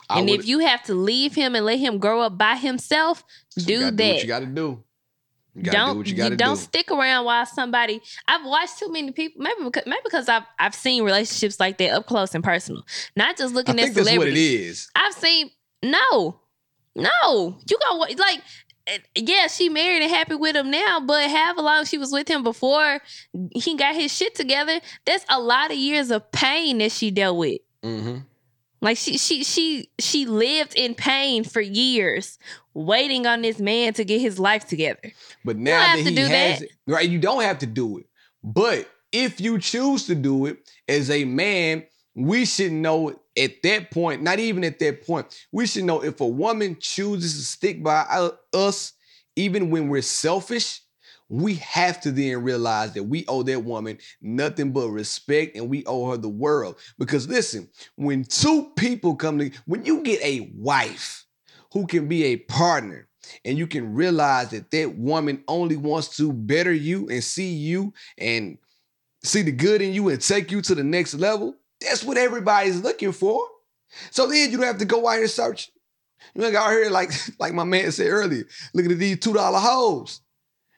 I and if you have to leave him and let him grow up by himself, do that. Do what you got to do. You don't do what you got to don't do. stick around while somebody. I've watched too many people. Maybe because, maybe because I've I've seen relationships like that up close and personal. Not just I looking at think that's what it celebrities. I've seen no, no. You got like. Yeah, she married and happy with him now, but however long she was with him before he got his shit together, that's a lot of years of pain that she dealt with. Mm-hmm. Like she she she she lived in pain for years, waiting on this man to get his life together. But now that he has that. it, right? You don't have to do it. But if you choose to do it as a man, we should know at that point, not even at that point, we should know if a woman chooses to stick by uh, us, even when we're selfish, we have to then realize that we owe that woman nothing but respect and we owe her the world. Because listen, when two people come to, when you get a wife who can be a partner, and you can realize that that woman only wants to better you and see you and see the good in you and take you to the next level. That's what everybody's looking for. So then you don't have to go out here searching. You look out here like like my man said earlier, looking at these two dollar hoes.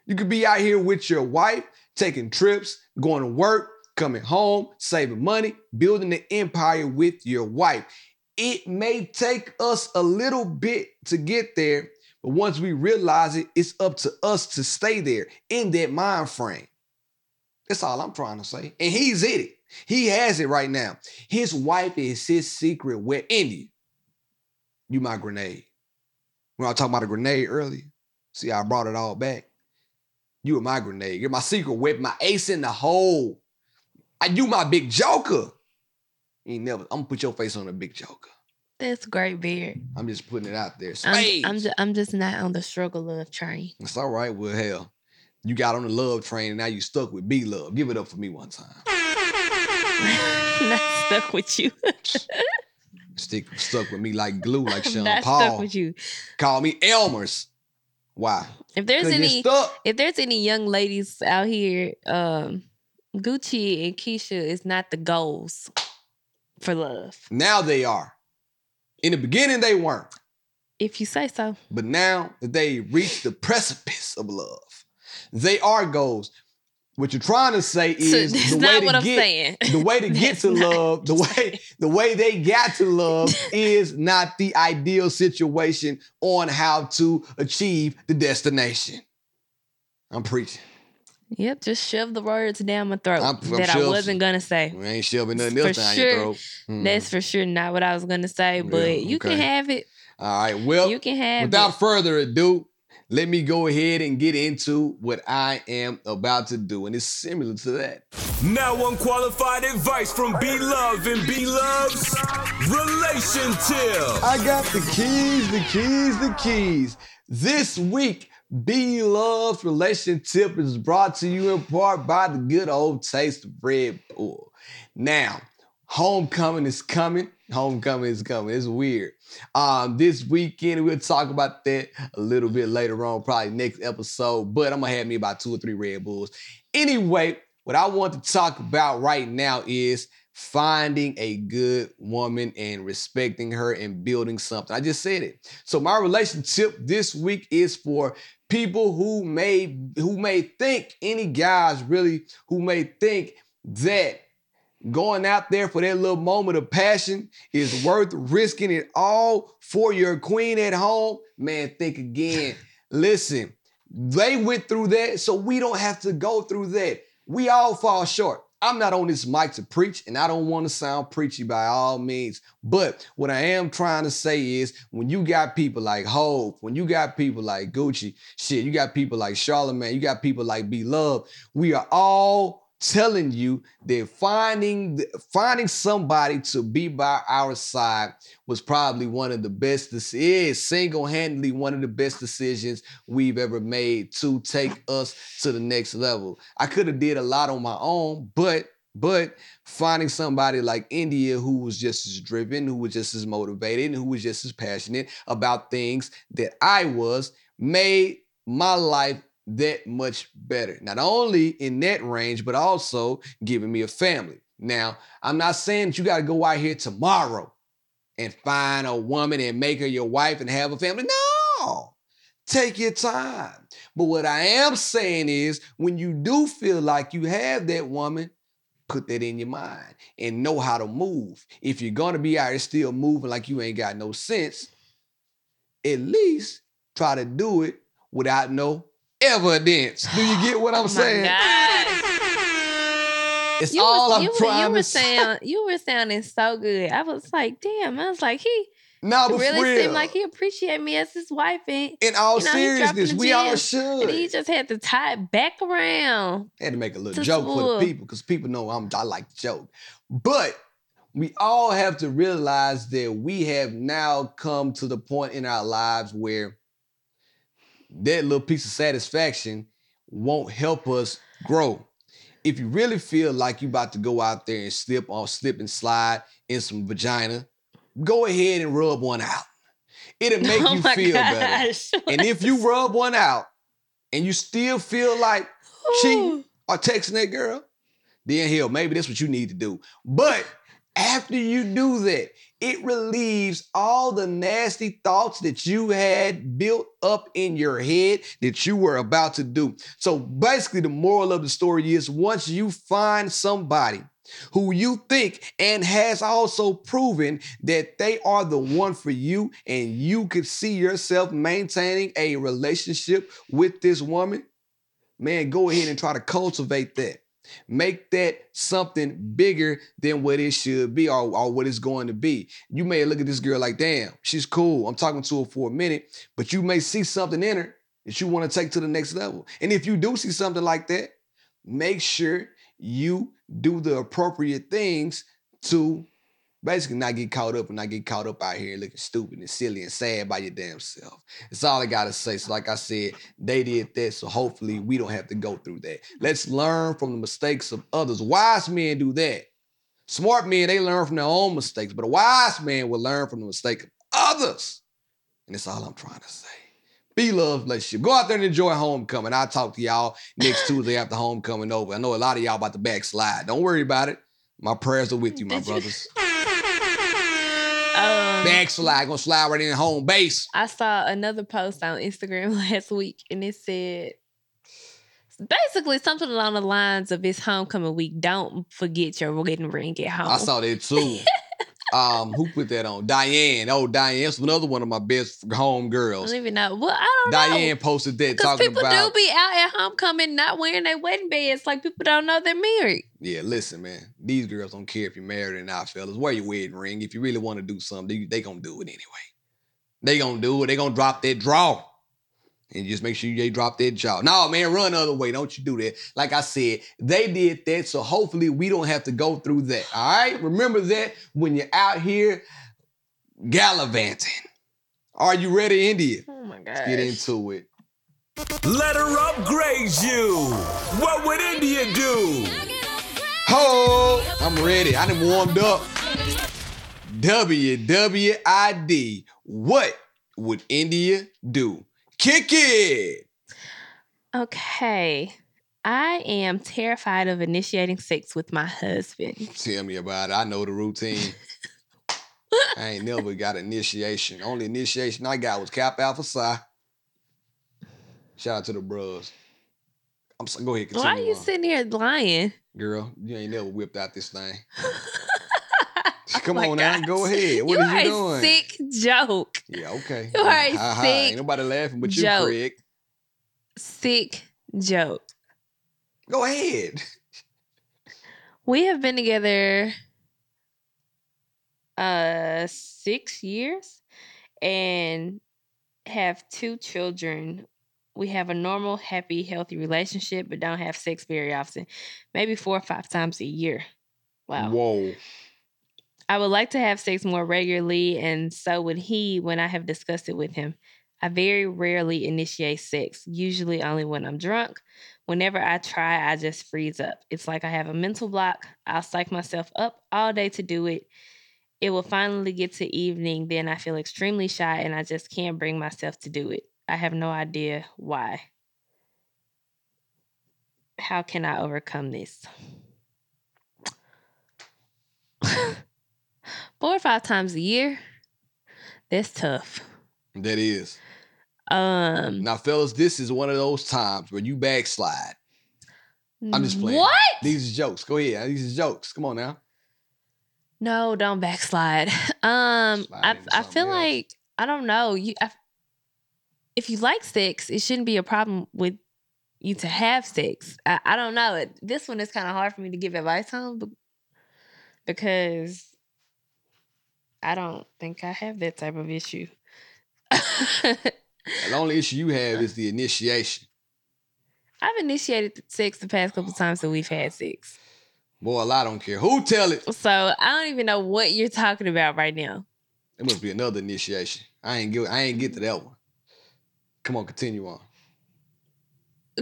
You could be out here with your wife, taking trips, going to work, coming home, saving money, building an empire with your wife. It may take us a little bit to get there, but once we realize it, it's up to us to stay there in that mind frame. That's all I'm trying to say. And he's in it. He has it right now. His wife is his secret wet Indy. you my grenade. When I was talking about a grenade earlier, see I brought it all back. You were my grenade. You're my secret weapon, my ace in the hole. I, you my big joker. You ain't never. I'm gonna put your face on a big joker. That's great, Beard. I'm just putting it out there. I'm, I'm, just, I'm just not on the struggle love train. It's all right. Well, hell, you got on the love train and now you stuck with B love. Give it up for me one time. not stuck with you. Stick stuck with me like glue, like Sean not Paul. stuck with you. Call me Elmer's. Why? If there's any, if there's any young ladies out here, um, Gucci and Keisha is not the goals for love. Now they are. In the beginning, they weren't. If you say so. But now that they reached the precipice of love, they are goals. What you're trying to say is that's the way to what I'm get, saying. the way to get to love, the way the way they got to love is not the ideal situation on how to achieve the destination. I'm preaching. Yep, just shove the words down my throat I'm- I'm that I wasn't gonna say. We ain't shoving nothing For else down sure, your throat. Mhm. That's for sure not what I was gonna say, but Yeah, you can have it. All right. Well, You can have without it. further ado, let me go ahead and get into what I am about to do. And it's similar to that. Now unqualified advice from B Love and B Love's Relation Tip. I got the keys, the keys, the keys. This week, B Love's Relation Tip is brought to you in part by the good old taste of Red Bull. Now, homecoming is coming. Homecoming is coming. It's weird. Um, this weekend, we'll talk about that a little bit later on, probably next episode. But I'm gonna have me about two or three Red Bulls. Anyway, what I want to talk about right now is finding a good woman and respecting her and building something. I just said it. So my relationship this week is for people who may who may think any guys really who may think that going out there for that little moment of passion is worth risking it all for your queen at home. Man, think again. Listen, they went through that, so we don't have to go through that. We all fall short. I'm not on this mic to preach, and I don't want to sound preachy by all means. But what I am trying to say is when you got people like Hope, when you got people like Gucci, shit, you got people like Charlamagne, you got people like B Love, we are all telling you that finding finding somebody to be by our side was probably one of the best this is single-handedly one of the best decisions we've ever made to take us to the next level. I could have did a lot on my own but but finding somebody like India who was just as driven, who was just as motivated, and who was just as passionate about things that I was made my life that much better. Not only in that range, but also giving me a family. Now, I'm not saying that you got to go out here tomorrow and find a woman and make her your wife and have a family. No, take your time. But what I am saying is when you do feel like you have that woman, put that in your mind and know how to move. If you're going to be out here still moving like you ain't got no sense, at least try to do it without no evidence. Do you get what I'm Oh saying? It's You all was, I'm you, were- trying you were to sound you were sounding so good. I was like, damn. I was like, he No, but really real. seemed like he appreciate me as his wife. And In all you know, seriousness, we all should. And he just had to tie it back around. had to make a little joke for the people because people know I'm I like to joke. But we all have to realize that we have now come to the point in our lives where that little piece of satisfaction won't help us grow. If you really feel like you about to go out there and slip on slip and slide in some vagina, go ahead and rub one out. It'll make Oh you feel better. gosh. And if you rub one out and you still feel like cheating or texting that girl, then hell, maybe that's what you need to do. But after you do that, it relieves all the nasty thoughts that you had built up in your head that you were about to do. So basically, the moral of the story is once you find somebody who you think and has also proven that they are the one for you and you could see yourself maintaining a relationship with this woman, man, go ahead and try to cultivate that. Make that something bigger than what it should be or, or what it's going to be. You may look at this girl like, damn, she's cool. I'm talking to her for a minute, but you may see something in her that you want to take to the next level. And if you do see something like that, make sure you do the appropriate things to basically not get caught up and not get caught up out here looking stupid and silly and sad by your damn self. That's all I gotta say. So, like I said, they did that, so hopefully we don't have to go through that. Let's learn from the mistakes of others. Wise men do that. Smart men, they learn from their own mistakes, but a wise man will learn from the mistake of others. And that's all I'm trying to say. B Love relationship. Go out there and enjoy homecoming. I'll talk to y'all next Tuesday after homecoming over. I know a lot of y'all about to backslide. Don't worry about it. My prayers are with you, my Did you- Um, Backslide, gonna slide right in home base. I saw another post on Instagram last week and it said basically something along the lines of it's homecoming week. Don't forget your wedding ring at home. I saw that too. um, who put that on? Diane. Oh, Diane. That's another one of my best home I girls. don't even know. Well, I don't know. Diane know. posted that talking people about. People do be out at homecoming not wearing their wedding bands. Like people don't know they're married. Yeah, listen, man. These girls don't care if you're married or not, fellas. Wear your wedding ring. If you really want to do something, they, they gonna do it anyway. They gonna do it. They gonna drop that draw. And just make sure they drop that jaw. No, man, run the other way. Don't you do that. Like I said, they did that. So hopefully we don't have to go through that. All right? Remember that when you're out here gallivanting. Are you ready, India? Oh my god. Get into it. Let her upgrade you. What would India do? Ho! I'm ready. I done warmed up. WWID. What would India do? Kick it. Okay. I am terrified of initiating sex with my husband. Tell me about it. I know the routine. I ain't never got initiation. Only initiation I got was Kappa Alpha Psi. Shout out to the bros. I'm so, go ahead. Why are you on. sitting here lying? Girl, you ain't never whipped out this thing. Come Oh on now, go ahead. What you are you doing? sick joke. Yeah, okay. You are a Ha, ha. sick Ain't nobody laughing but you, joke. Craig. Sick joke. Go ahead. We have been together uh six years and have two children. We have a normal, happy, healthy relationship, but don't have sex very often. Maybe four or five times a year. Wow. Whoa. I would like to have sex more regularly, and so would he when I have discussed it with him. I very rarely initiate sex, usually only when I'm drunk. Whenever I try, I just freeze up. It's like I have a mental block. I'll psych myself up all day to do it. It will finally get to evening, then I feel extremely shy and I just can't bring myself to do it. I have no idea why. How can I overcome this? Four or five times a year. That's tough. That is. Um Now, fellas, this is one of those times where you backslide. I'm just playing. What? These is jokes. Go ahead. These is jokes. Come on now. No, don't backslide. Um, I I feel else. like I don't know. You, I, if you like sex, it shouldn't be a problem with you to have sex. I, I don't know. It, this one is kind of hard for me to give advice on because I don't think I have that type of issue. The only issue you have is the initiation. I've initiated sex the past couple times that we've had sex. Boy, I don't care. Who tell it? So I don't even know what you're talking about right now. It must be another initiation. I ain't get. I ain't get to that one. Come on, continue on.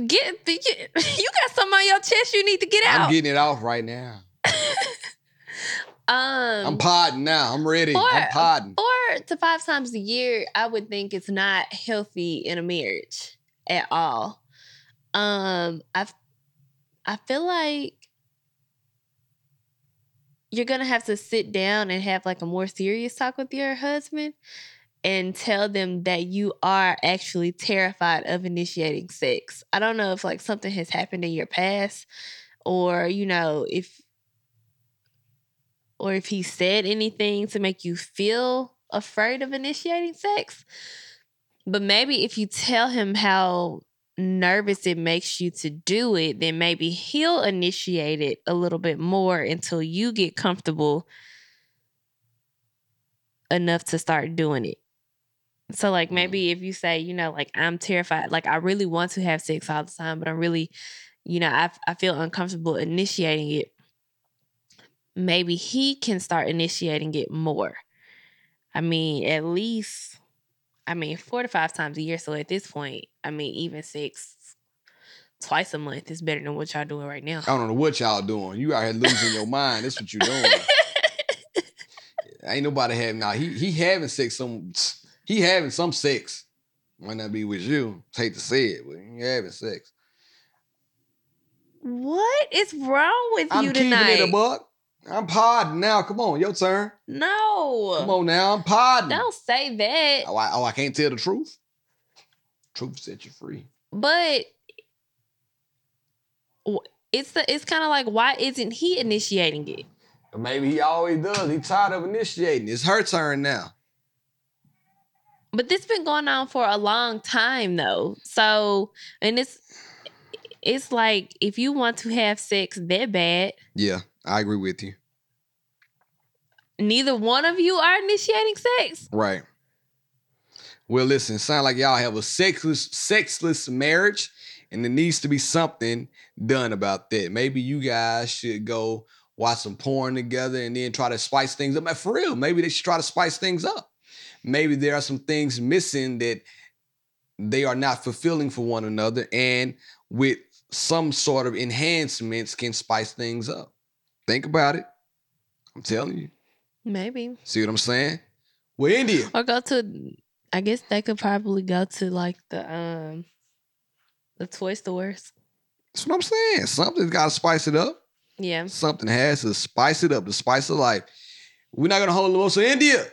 Get, you got something on your chest you need to get out. I'm getting it off right now. Um, I'm podding now. I'm ready. Four, I'm podding. four to five times a year, I would think it's not healthy in a marriage at all. Um, I I feel like you're gonna have to sit down and have like a more serious talk with your husband and tell them that you are actually terrified of initiating sex. I don't know if like something has happened in your past or you know if or if he said anything to make you feel afraid of initiating sex. But maybe if you tell him how nervous it makes you to do it, then maybe he'll initiate it a little bit more until you get comfortable enough to start doing it. So like mm. maybe if you say, you know, like I'm terrified, like I really want to have sex all the time, but I'm really, you know, I I feel uncomfortable initiating it. Maybe he can start initiating it more. I mean, at least I mean, four to five times a year. So at this point, I mean, even six twice a month is better than what y'all doing right now. I don't know what y'all doing. You out here losing your mind. That's what you're doing. Ain't nobody having now. He he having sex some he having some sex. Might not be with you. Hate to say it, but he having sex. What is wrong with I'm you keeping tonight? it a buck. I'm podding now. Come on, your turn. no. Come on now. I'm podding. Don't say that. Oh, I, oh, I can't tell the truth. Truth set you free. But it's the it's kind of like why isn't he initiating it? Maybe he always does. He tired of initiating. It's her turn now. But this been going on for a long time though. So and it's it's like if you want to have sex that bad, Yeah, I agree with you. neither one of you are initiating sex. Right. Well, listen, sound like y'all have a sexless, sexless marriage, and there needs to be something done about that. Maybe you guys should go watch some porn together and then try to spice things up. For real, maybe they should try to spice things up. Maybe there are some things missing that they are not fulfilling for one another, and with some sort of enhancements can spice things up. Think about it. I'm telling you. Maybe. See what I'm saying? Well, India. Or go to I guess they could probably go to like the um the toy stores. That's what I'm saying. Something's got to spice it up. Yeah. Something has to spice it up, the spice of life. We're not gonna hold them up. So India,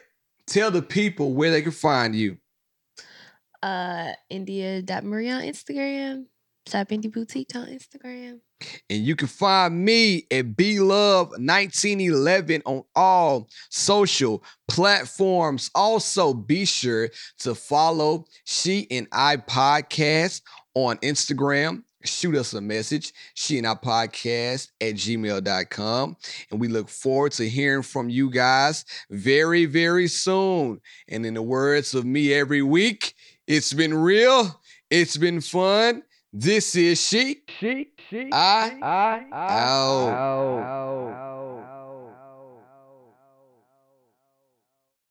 tell the people where they can find you. Uh India.Marie on Instagram. Shop Indie Boutique on Instagram. And you can find me at BLove1911 on all social platforms. Also, be sure to follow She and I Podcast on Instagram. Shoot us a message, she and I podcast at gmail.com. And we look forward to hearing from you guys very, very soon. And in the words of me every week, it's been real, it's been fun. This is she. She, she, I, I, out. out.